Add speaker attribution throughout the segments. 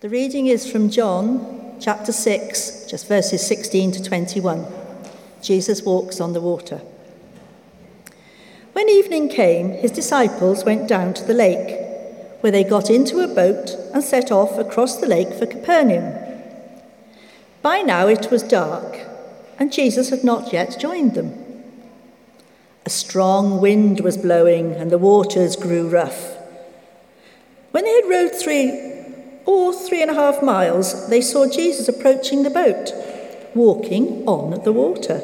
Speaker 1: The reading is from John chapter 6, just verses 16 to 21. Jesus walks on the water. When evening came, his disciples went down to the lake, where they got into a boat and set off across the lake for Capernaum. By now it was dark, and Jesus had not yet joined them. A strong wind was blowing, and the waters grew rough. When they had rowed three or three and a half miles, they saw Jesus approaching the boat, walking on the water.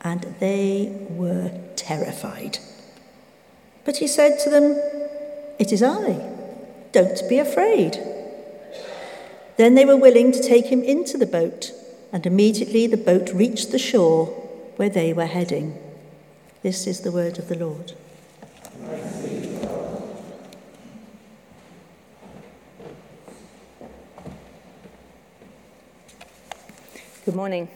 Speaker 1: And they were terrified. But he said to them, It is I. Don't be afraid. Then they were willing to take him into the boat, and immediately the boat reached the shore where they were heading. This is the word of the Lord.
Speaker 2: Good morning.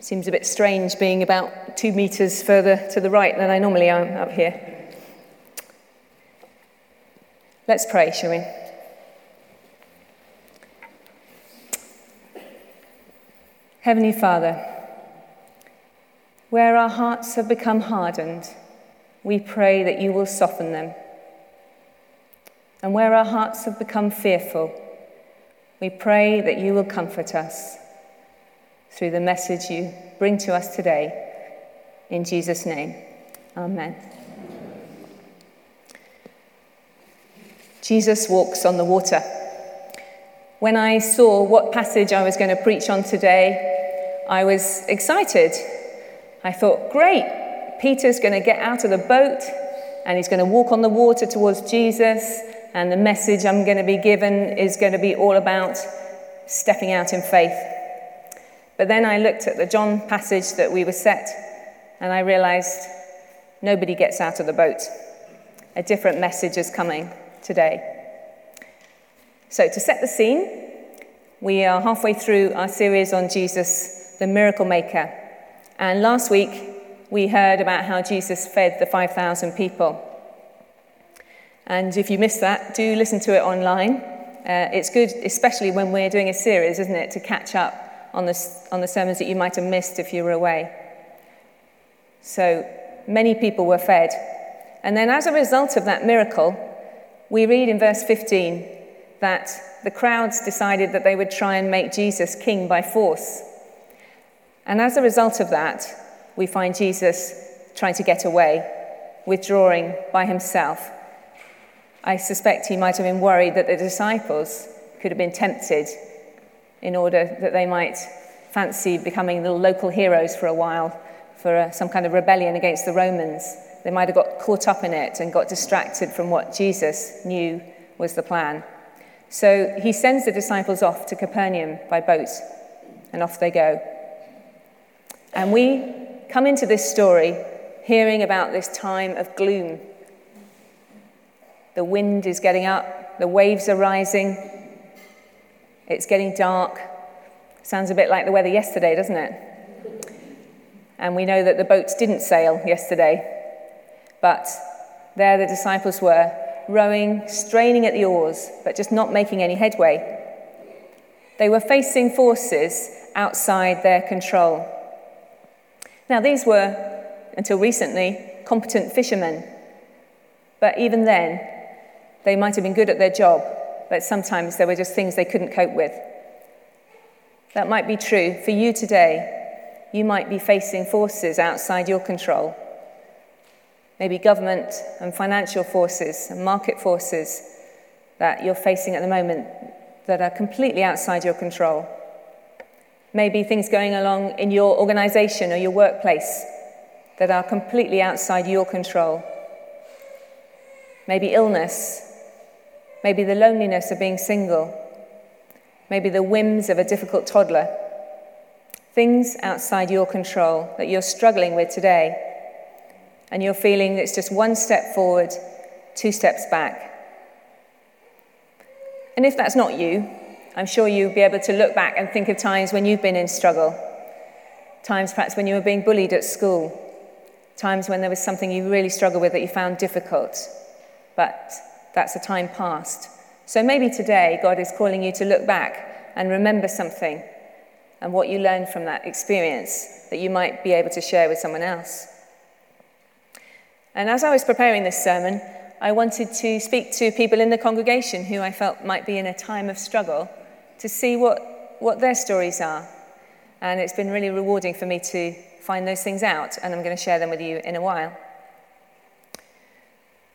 Speaker 2: Seems a bit strange being about two metres further to the right than I normally am up here. Let's pray, shall we? Heavenly Father, where our hearts have become hardened, we pray that you will soften them. And where our hearts have become fearful, we pray that you will comfort us through the message you bring to us today. In Jesus' name, Amen. Jesus walks on the water. When I saw what passage I was going to preach on today, I was excited. I thought, great, Peter's going to get out of the boat and he's going to walk on the water towards Jesus and the message I'm going to be given is going to be all about stepping out in faith. But then I looked at the John passage that we were set, and I realized nobody gets out of the boat. A different message is coming today. So, to set the scene, we are halfway through our series on Jesus, the miracle maker. And last week, we heard about how Jesus fed the 5,000 people. And if you missed that, do listen to it online. Uh, it's good, especially when we're doing a series, isn't it, to catch up on the, on the sermons that you might have missed if you were away. So many people were fed. And then, as a result of that miracle, we read in verse 15 that the crowds decided that they would try and make Jesus king by force. And as a result of that, we find Jesus trying to get away, withdrawing by himself I suspect he might have been worried that the disciples could have been tempted in order that they might fancy becoming the local heroes for a while for uh, some kind of rebellion against the Romans. They might have got caught up in it and got distracted from what Jesus knew was the plan. So he sends the disciples off to Capernaum by boat, and off they go. And we come into this story hearing about this time of gloom the wind is getting up, the waves are rising, it's getting dark. Sounds a bit like the weather yesterday, doesn't it? And we know that the boats didn't sail yesterday, but there the disciples were, rowing, straining at the oars, but just not making any headway. They were facing forces outside their control. Now, these were, until recently, competent fishermen. But even then, they might have been good at their job, but sometimes there were just things they couldn't cope with. That might be true for you today. You might be facing forces outside your control. Maybe government and financial forces and market forces that you're facing at the moment that are completely outside your control. Maybe things going along in your organization or your workplace that are completely outside your control. Maybe illness maybe the loneliness of being single, maybe the whims of a difficult toddler, things outside your control that you're struggling with today, and you're feeling it's just one step forward, two steps back. And if that's not you, I'm sure you'll be able to look back and think of times when you've been in struggle, times perhaps when you were being bullied at school, times when there was something you really struggled with that you found difficult. But that's a time past. So maybe today God is calling you to look back and remember something and what you learned from that experience that you might be able to share with someone else. And as I was preparing this sermon, I wanted to speak to people in the congregation who I felt might be in a time of struggle to see what, what their stories are. And it's been really rewarding for me to find those things out, and I'm going to share them with you in a while.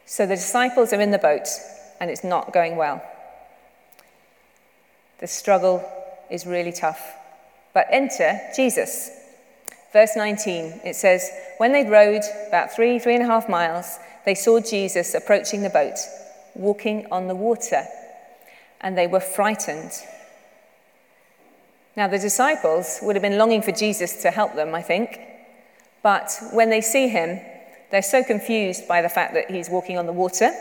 Speaker 2: So the disciples are in the boat, and it's not going well. The struggle is really tough. But enter Jesus. Verse 19, it says, When they'd rowed about three, three and a half miles, they saw Jesus approaching the boat, walking on the water, and they were frightened. Now, the disciples would have been longing for Jesus to help them, I think, but when they see him, they're so confused by the fact that he's walking on the water,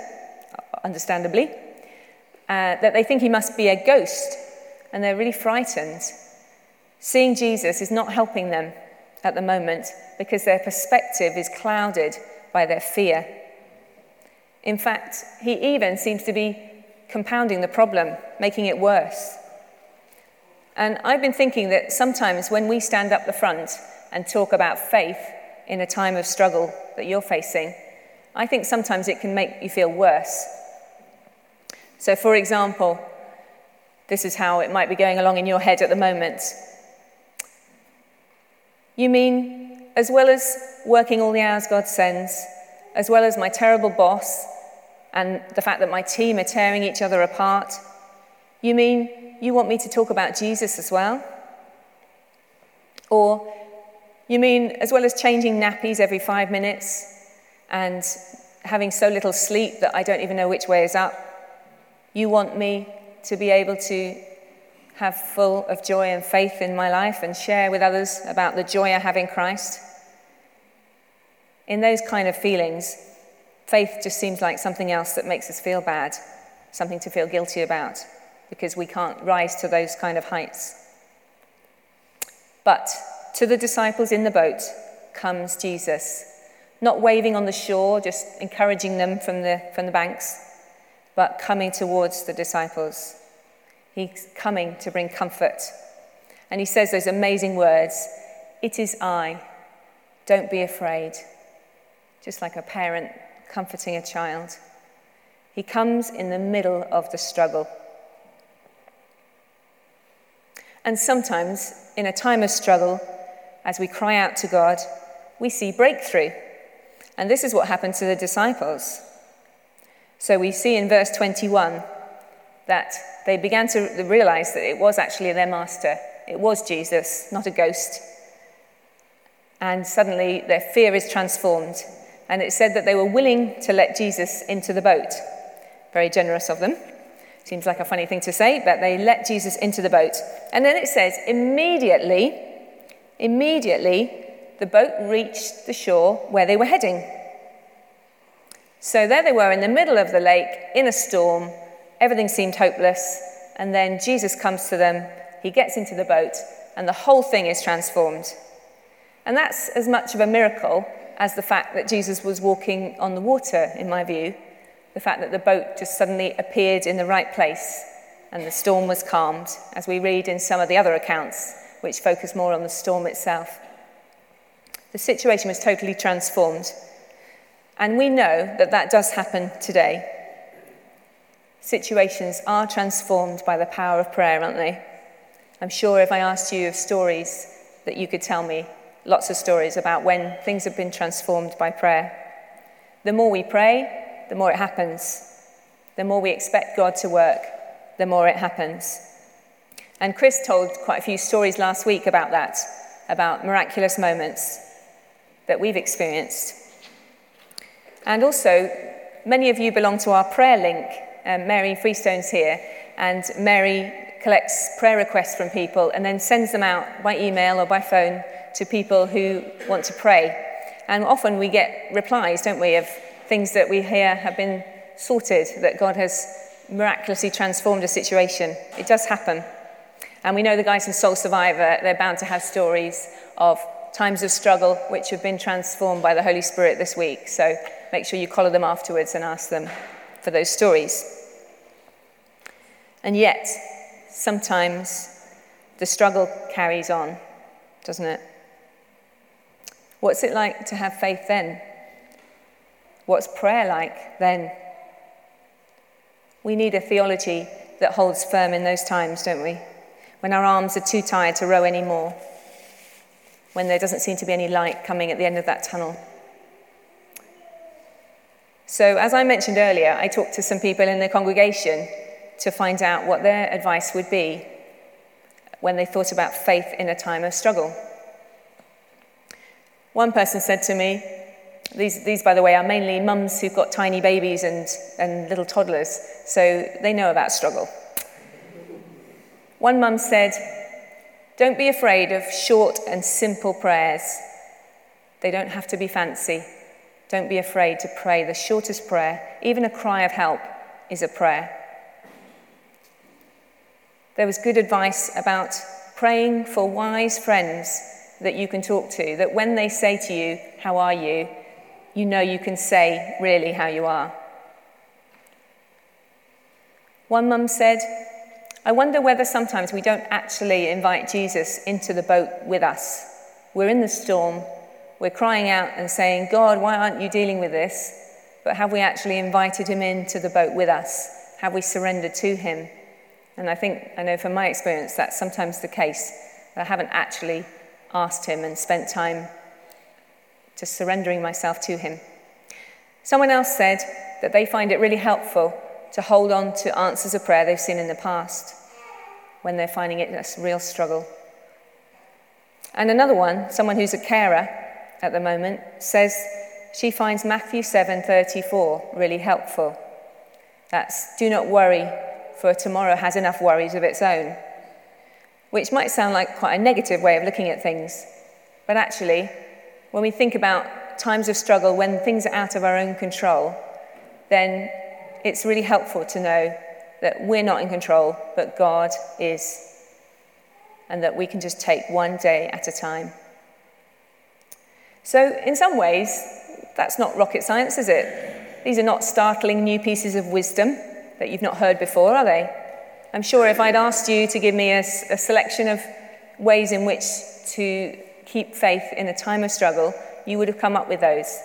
Speaker 2: understandably, uh, that they think he must be a ghost, and they're really frightened. Seeing Jesus is not helping them at the moment because their perspective is clouded by their fear. In fact, he even seems to be compounding the problem, making it worse. And I've been thinking that sometimes when we stand up the front and talk about faith in a time of struggle that you're facing, I think sometimes it can make you feel worse. So, for example, this is how it might be going along in your head at the moment. You mean, as well as working all the hours God sends, as well as my terrible boss and the fact that my team are tearing each other apart, you mean you want me to talk about Jesus as well? Or you mean as well as changing nappies every five minutes and having so little sleep that I don't even know which way is up, you want me to be able to have full of joy and faith in my life and share with others about the joy I have in Christ. In those kind of feelings, faith just seems like something else that makes us feel bad, something to feel guilty about, because we can't rise to those kind of heights. But to the disciples in the boat comes Jesus, not waving on the shore, just encouraging them from the, from the banks, but coming towards the disciples. He's coming to bring comfort. And he says those amazing words It is I. Don't be afraid. Just like a parent comforting a child. He comes in the middle of the struggle. And sometimes, in a time of struggle, as we cry out to God, we see breakthrough. And this is what happened to the disciples. So we see in verse 21 that they began to realize that it was actually their master. It was Jesus, not a ghost. And suddenly their fear is transformed. And it said that they were willing to let Jesus into the boat. Very generous of them. Seems like a funny thing to say, but they let Jesus into the boat. And then it says, immediately, immediately, the boat reached the shore where they were heading. So there they were in the middle of the lake in a storm, Everything seemed hopeless. And then Jesus comes to them, he gets into the boat, and the whole thing is transformed. And that's as much of a miracle as the fact that Jesus was walking on the water, in my view. The fact that the boat just suddenly appeared in the right place and the storm was calmed, as we read in some of the other accounts, which focused more on the storm itself. The situation was totally transformed. And we know that that does happen today situations are transformed by the power of prayer, aren't they? I'm sure if I asked you of stories that you could tell me, lots of stories about when things have been transformed by prayer. The more we pray, the more it happens. The more we expect God to work, the more it happens. And Chris told quite a few stories last week about that, about miraculous moments that we've experienced. And also, many of you belong to our prayer link um, Mary Freestone's here, and Mary collects prayer requests from people and then sends them out by email or by phone to people who want to pray. And often we get replies, don't we, of things that we hear have been sorted, that God has miraculously transformed a situation. It does happen. And we know the guys from Soul Survivor, they're bound to have stories of times of struggle which have been transformed by the Holy Spirit this week. So make sure you collar them afterwards and ask them for those stories. And yet, sometimes the struggle carries on, doesn't it? What's it like to have faith then? What's prayer like then? We need a theology that holds firm in those times, don't we? When our arms are too tired to row anymore, when there doesn't seem to be any light coming at the end of that tunnel. So, as I mentioned earlier, I talked to some people in the congregation to find out what their advice would be when they thought about faith in a time of struggle. One person said to me, these, these, by the way, are mainly mums who've got tiny babies and, and little toddlers, so they know about struggle. One mum said, Don't be afraid of short and simple prayers. They don't have to be fancy. Don't be afraid to pray the shortest prayer. Even a cry of help is a prayer. There was good advice about praying for wise friends that you can talk to, that when they say to you, How are you? you know you can say really how you are. One mum said, I wonder whether sometimes we don't actually invite Jesus into the boat with us. We're in the storm, we're crying out and saying, God, why aren't you dealing with this? But have we actually invited him into the boat with us? Have we surrendered to him? And I think, I know from my experience, that's sometimes the case. I haven't actually asked him and spent time just surrendering myself to him. Someone else said that they find it really helpful to hold on to answers of prayer they've seen in the past when they're finding it a real struggle. And another one, someone who's a carer at the moment, says she finds Matthew 7:34 really helpful. That's do not worry for tomorrow has enough worries of its own. Which might sound like quite a negative way of looking at things, but actually when we think about times of struggle, when things are out of our own control, then it's really helpful to know that we're not in control, but God is, and that we can just take one day at a time. So, in some ways, that's not rocket science, is it? These are not startling new pieces of wisdom that you've not heard before, are they? I'm sure if I'd asked you to give me a, a selection of ways in which to keep faith in a time of struggle, you would have come up with those.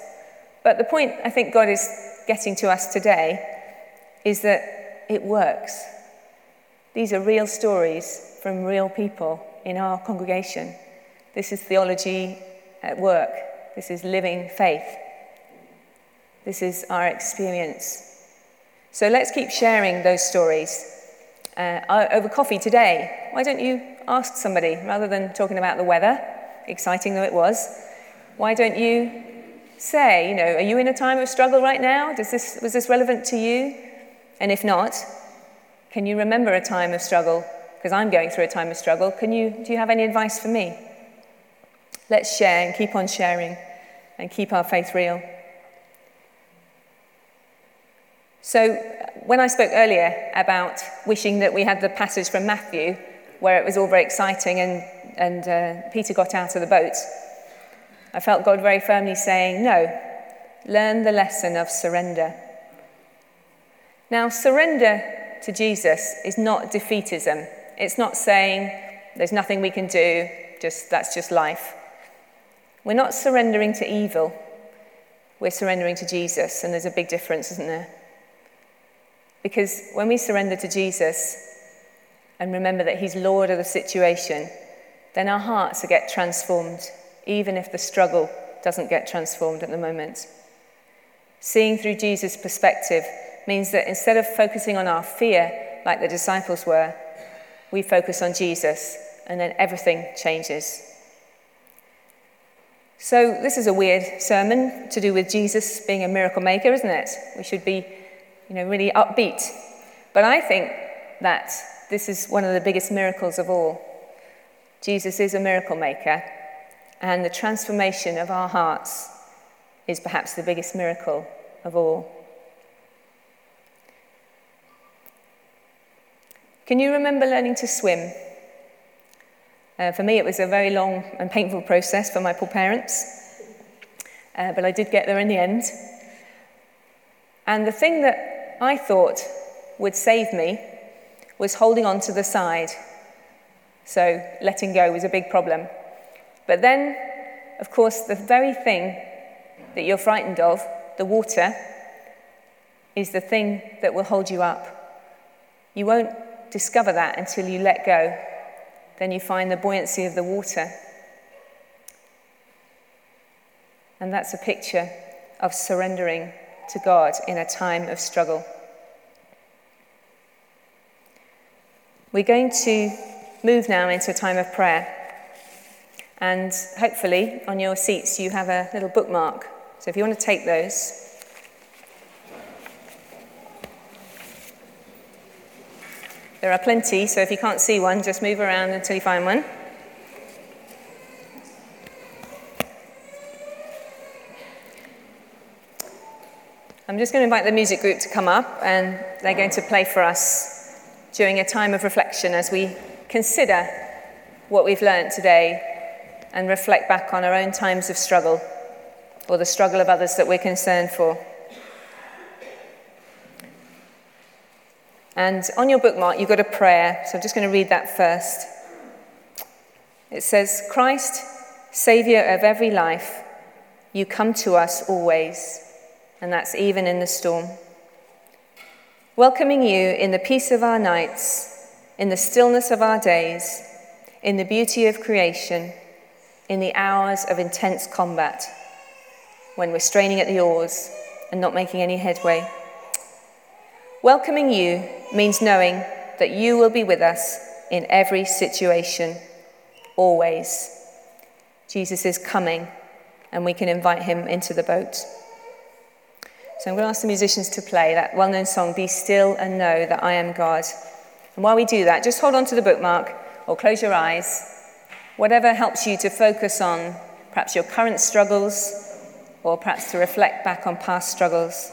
Speaker 2: But the point I think God is getting to us today is that it works. These are real stories from real people in our congregation. This is theology at work. This is living faith. This is our experience. So let's keep sharing those stories. Uh, over coffee today, why don't you ask somebody rather than talking about the weather? exciting though it was, why don't you say, you know, are you in a time of struggle right now? Does this, was this relevant to you? And if not, can you remember a time of struggle? Because I'm going through a time of struggle. Can you, do you have any advice for me? Let's share and keep on sharing and keep our faith real. So, when I spoke earlier about wishing that we had the passage from Matthew where it was all very exciting and and uh, Peter got out of the boat, I felt God very firmly saying, No, learn the lesson of surrender. Now, surrender to Jesus is not defeatism. It's not saying there's nothing we can do, just that's just life. We're not surrendering to evil. We're surrendering to Jesus, and there's a big difference, isn't there? Because when we surrender to Jesus and remember that He's Lord of the situation, then our hearts get transformed, even if the struggle doesn't get transformed at the moment. Seeing through Jesus' perspective means that instead of focusing on our fear like the disciples were, we focus on Jesus, and then everything changes. So, this is a weird sermon to do with Jesus being a miracle maker, isn't it? We should be, you know, really upbeat. But I think that this is one of the biggest miracles of all. Jesus is a miracle maker, and the transformation of our hearts is perhaps the biggest miracle of all. Can you remember learning to swim? Uh, for me, it was a very long and painful process for my poor parents, uh, but I did get there in the end. And the thing that I thought would save me was holding on to the side. So letting go was a big problem. But then, of course, the very thing that you're frightened of, the water, is the thing that will hold you up. You won't discover that until you let go. Then you find the buoyancy of the water. And that's a picture of surrendering to God in a time of struggle. We're going to move now into a time of prayer. And hopefully, on your seats, you have a little bookmark. So if you want to take those, There are plenty, so if you can't see one, just move around until you find one. I'm just going to invite the music group to come up, and they're going to play for us during a time of reflection as we consider what we've learned today and reflect back on our own times of struggle or the struggle of others that we're concerned for. And on your bookmark, you've got a prayer. So I'm just going to read that first. It says, Christ, Saviour of every life, you come to us always, and that's even in the storm. Welcoming you in the peace of our nights, in the stillness of our days, in the beauty of creation, in the hours of intense combat, when we're straining at the oars and not making any headway. Welcoming you means knowing that you will be with us in every situation, always. Jesus is coming, and we can invite him into the boat. So I'm going to ask the musicians to play that well known song, Be Still and Know That I Am God. And while we do that, just hold on to the bookmark or close your eyes. Whatever helps you to focus on perhaps your current struggles or perhaps to reflect back on past struggles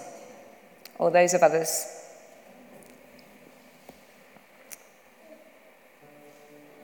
Speaker 2: or those of others.